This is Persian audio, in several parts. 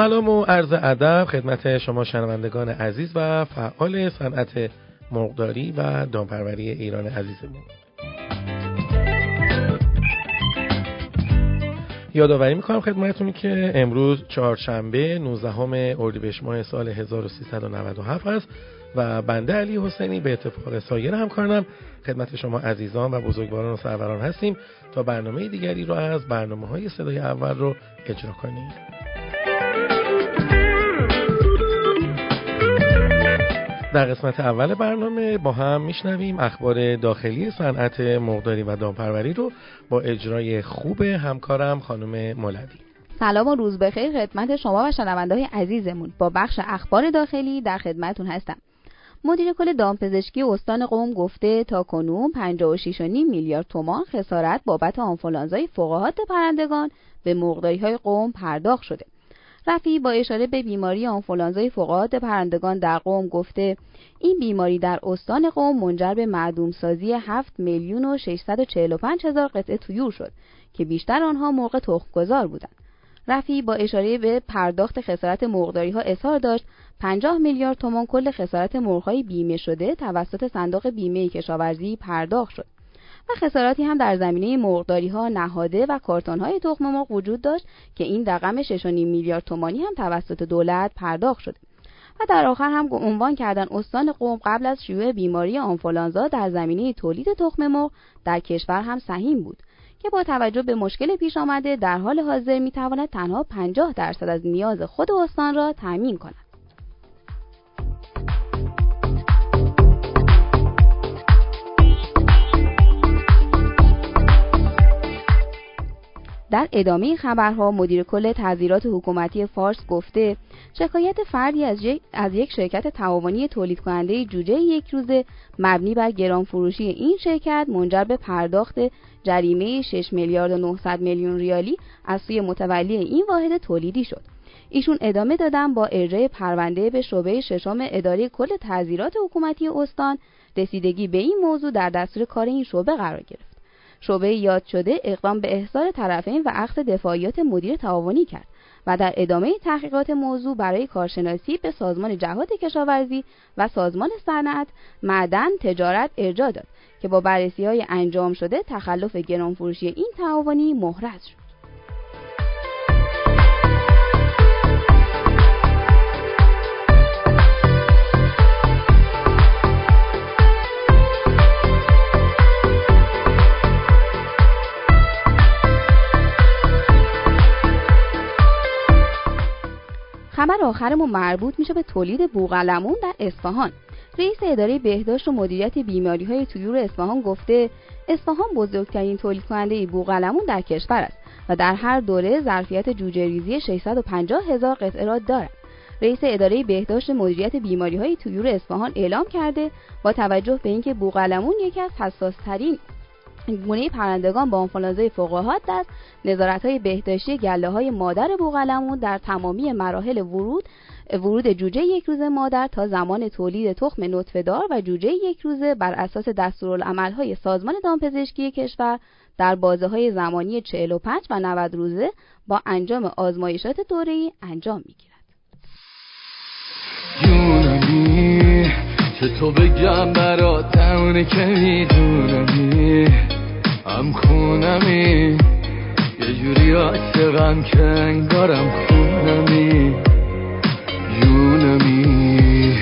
سلام و عرض ادب خدمت شما شنوندگان عزیز و فعال صنعت مرغداری و دامپروری ایران عزیزمون. یادآوری می‌کنم خدمتتون که امروز چهارشنبه 19 اردیبهشت ماه سال 1397 است و بنده علی حسینی به اتفاق سایر همکارانم خدمت شما عزیزان و بزرگواران و سروران هستیم تا برنامه دیگری رو از برنامه های صدای اول رو اجرا کنیم. در قسمت اول برنامه با هم میشنویم اخبار داخلی صنعت مرغداری و دامپروری رو با اجرای خوب همکارم خانم مولوی. سلام و روز بخیر خدمت شما و شنونده های عزیزمون. با بخش اخبار داخلی در خدمتون هستم. مدیر کل دامپزشکی استان قوم گفته تا کنون 56.5 میلیارد تومان خسارت بابت آنفولانزای فقاهات پرندگان به مرغداری های قوم پرداخت شده. رفی با اشاره به بیماری آنفولانزای فقاهات پرندگان در قوم گفته این بیماری در استان قوم منجر به معدوم سازی 7 میلیون و 645 هزار قطعه تویور شد که بیشتر آنها مرغ تخمگذار بودند. رفی با اشاره به پرداخت خسارت مرغداری ها اظهار داشت 50 میلیارد تومان کل خسارت مرغهای بیمه شده توسط صندوق بیمه کشاورزی پرداخت شد. و خساراتی هم در زمینه مرغداری ها نهاده و کارتون های تخم مرغ وجود داشت که این رقم 6.5 میلیارد تومانی هم توسط دولت پرداخت شده و در آخر هم عنوان کردن استان قوم قبل از شیوع بیماری آنفولانزا در زمینه تولید تخم مرغ در کشور هم سهیم بود که با توجه به مشکل پیش آمده در حال حاضر می تواند تنها 50 درصد از نیاز خود استان را تأمین کند. در ادامه خبرها مدیر کل تحضیرات حکومتی فارس گفته شکایت فردی از, از یک شرکت تعاونی تولید کننده جوجه یک روزه مبنی بر گران فروشی این شرکت منجر به پرداخت جریمه 6 میلیارد و 900 میلیون ریالی از سوی متولی این واحد تولیدی شد. ایشون ادامه دادن با ارجاع پرونده به شعبه ششم اداره کل تحضیرات حکومتی استان رسیدگی به این موضوع در دستور کار این شعبه قرار گرفت. شعبه یاد شده اقدام به احضار طرفین و اخذ دفاعیات مدیر تعاونی کرد و در ادامه تحقیقات موضوع برای کارشناسی به سازمان جهاد کشاورزی و سازمان صنعت معدن تجارت ارجاع داد که با بررسی های انجام شده تخلف گرانفروشی این تعاونی محرز شد. آخرمون مربوط میشه به تولید بوغلمون در اصفهان. رئیس اداره بهداشت و مدیریت بیماری های طیور اصفهان گفته اصفهان بزرگترین تولید کننده بوغلمون در کشور است و در هر دوره ظرفیت جوجه ریزی 650 هزار قطعه را دارد. رئیس اداره بهداشت مدیریت بیماری های طیور اصفهان اعلام کرده با توجه به اینکه بوغلمون یکی از حساسترین گونه پرندگان با آنفولانزای فوق‌العاده است نظارت های بهداشتی گله های مادر بوغلمون در تمامی مراحل ورود ورود جوجه یک روزه مادر تا زمان تولید تخم نطفه‌دار و جوجه یک روزه بر اساس های سازمان دامپزشکی کشور در بازه های زمانی 45 و 90 روزه با انجام آزمایشات دوره‌ای انجام می‌گیرد. تو بگم برات که میدونمی عاشقم که انگارم خونمی جونمی.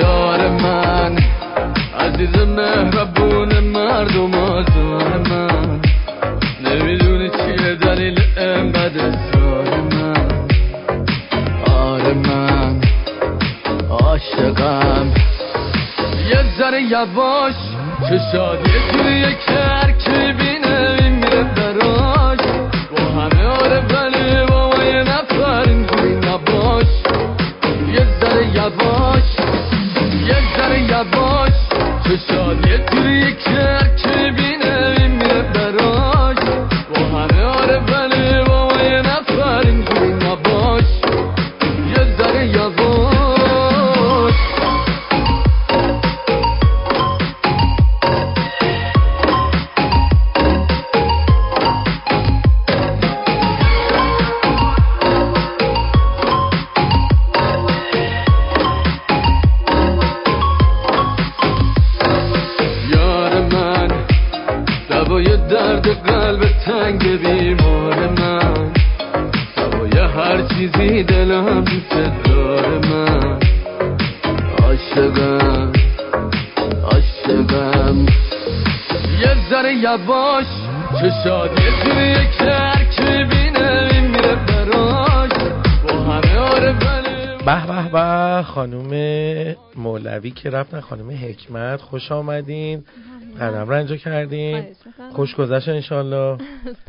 یار من عزیز مهربون مردم آزار من. نمی‌دونی چیه دلیل انقدر سار من. آره من عاشقم. یه ذره یواش چه شادی توی یواش شادی توی که من. عاشقم یه ذره همه آره به به به خانوم مولوی که رفتن خانوم حکمت خوش آمدین. قدم رنجا کردین خواهش می‌کنم. خوش گذشت انشالله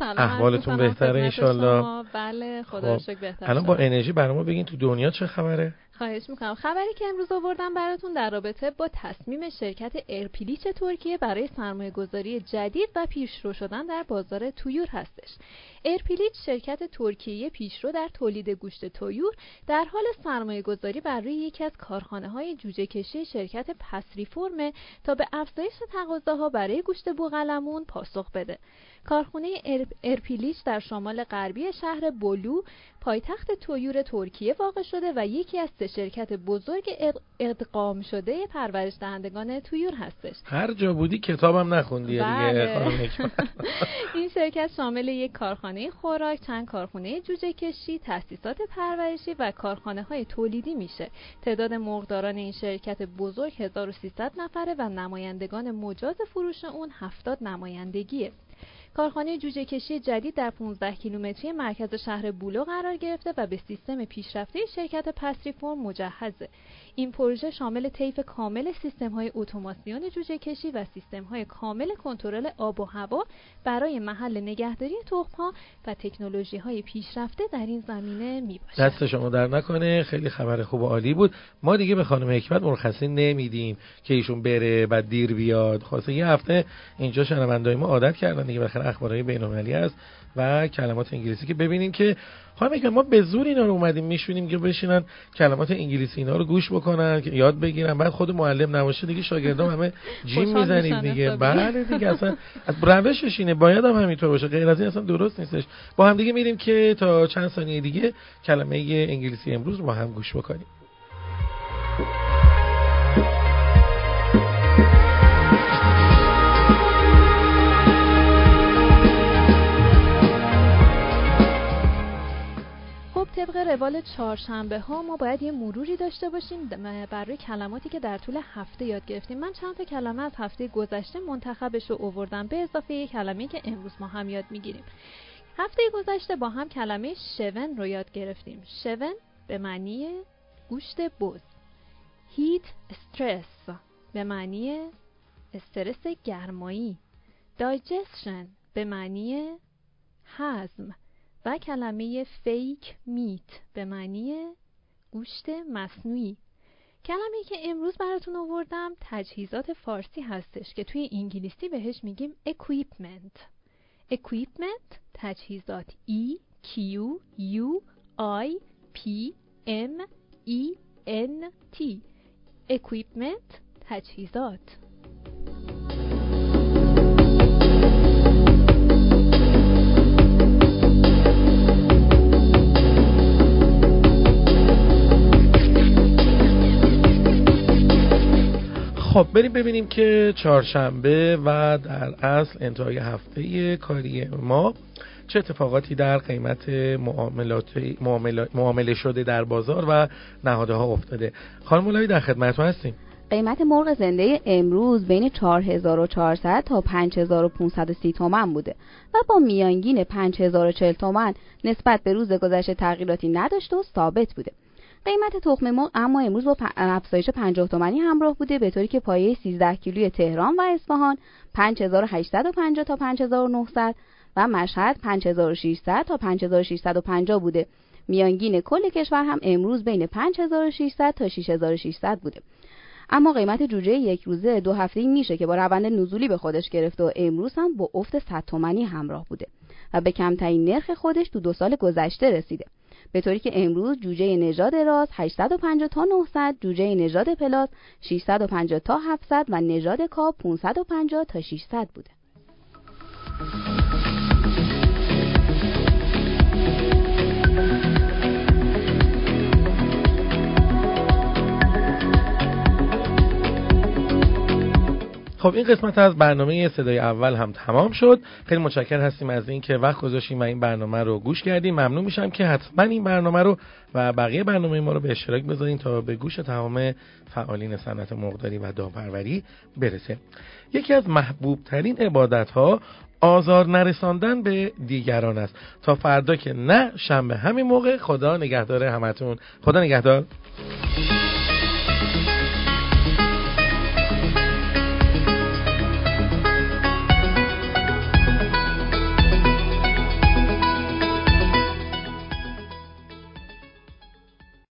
احوالتون بهتره انشالله؟ بله خدا خب، شکر بهتر الان با. انرژی برای ما بگین تو دنیا چه خبره خواهش می‌کنم. خبری که امروز آوردم براتون در رابطه با تصمیم شرکت ارپیلیچ ترکیه برای سرمایه گذاری جدید و پیشرو شدن در بازار طیور هستش. ارپیلیچ شرکت ترکیه پیشرو در تولید گوشت طیور در حال سرمایه گذاری بر روی یکی از کارخانه های جوجه کشی شرکت پسری فرمه تا به افزایش تقاضاها برای گوشت بوقلمون پاسخ بده. کارخانه ار- ارپیلیچ در شمال غربی شهر بولو پایتخت تویور ترکیه واقع شده و یکی از سه شرکت بزرگ اد- ادغام شده پرورش دهندگان تویور هستش هر جا بودی کتابم نخوندی دیگه بله. این شرکت شامل یک کارخانه خوراک، چند کارخانه جوجه کشی، تأسیسات پرورشی و کارخانه های تولیدی میشه. تعداد مرغداران این شرکت بزرگ 1300 نفره و نمایندگان مجاز فروش اون 70 نمایندگیه. کارخانه جوجه کشی جدید در 15 کیلومتری مرکز شهر بولو قرار گرفته و به سیستم پیشرفته شرکت پسری فرم مجهزه. این پروژه شامل طیف کامل سیستم های اتوماسیون جوجه کشی و سیستم های کامل کنترل آب و هوا برای محل نگهداری تخم ها و تکنولوژی های پیشرفته در این زمینه می باشد. دست شما در نکنه. خیلی خبر خوب و عالی بود. ما دیگه به خانم حکمت مرخصی نمیدیم که ایشون بره بعد دیر بیاد. خاصه یه هفته اینجا شنوندای ما عادت کردن دیگه. بالاخره اخبارهای بین‌المللی است و کلمات انگلیسی که ببینیم که خانم ما به زور اینا رو اومدیم میشونیم که بشینن کلمات انگلیسی اینا رو گوش بکنن که یاد بگیرن. بعد خود معلم نباشه دیگه شاگردام همه جیم میشن دیگه. بله دیگه اصلا از روشش اینه. باید هم همینطور باشه. غیر از این اصلا درست نیستش. با هم دیگه میریم که تا چند ثانیه دیگه کلمه انگلیسی امروز رو با هم گوش بکنیم. طبق روال چهارشنبه ها ما باید یه مروری داشته باشیم برای کلماتی که در طول هفته یاد گرفتیم. من چند تا کلمه از هفته گذشته منتخبش رو اووردم به اضافه یک کلمه که امروز ما هم یاد می‌گیریم. هفته گذشته با هم کلمه شون رو یاد گرفتیم. شون به معنی گوشت بز. هیت استرس به معنی استرس گرمایی. دایجستشن به معنی هضم. کلمه فیک میت به معنی گوشت مصنوعی. کلمه که امروز براتون آوردم تجهیزات فارسی هستش که توی انگلیسی بهش میگیم equipment. equipment تجهیزات E Q U I P M E N T. equipment تجهیزات. خب بریم ببینیم که چهارشنبه و در اصل انتهای هفته کاری ما چه اتفاقاتی در قیمت معاملات معامله, شده در بازار و نهادها افتاده خانم مولوی در خدمتتون هستیم قیمت مرغ زنده امروز بین 4400 تا 5530 تومن بوده و با میانگین 5040 تومن نسبت به روز گذشته تغییراتی نداشته و ثابت بوده. قیمت تخم مرغ اما امروز با افزایش 50 تومانی همراه بوده به طوری که پایه 13 کیلوی تهران و اصفهان 5850 تا 5900 و مشهد 5600 تا 5650 بوده. میانگین کل کشور هم امروز بین 5600 تا 6600 بوده. اما قیمت جوجه یک روزه دو هفته میشه که با روند نزولی به خودش گرفته و امروز هم با افت 100 تومانی همراه بوده و به کمترین نرخ خودش تو دو سال گذشته رسیده به طوری که امروز جوجه نژاد راز 850 تا 900 جوجه نژاد پلاس 650 تا 700 و نژاد کاب 550 تا 600 بوده. خب این قسمت از برنامه صدای اول هم تمام شد. خیلی متشکر هستیم از اینکه وقت گذاشتیم و این برنامه رو گوش کردیم. ممنون میشم که حتما این برنامه رو و بقیه برنامه ما رو به اشتراک بذارین تا به گوش تمام فعالین صنعت مرغداری و دامپروری برسه. یکی از محبوب ترین عبادت ها آزار نرساندن به دیگران است. تا فردا که نه شنبه همین موقع خدا نگهدار همتون. خدا نگهدار.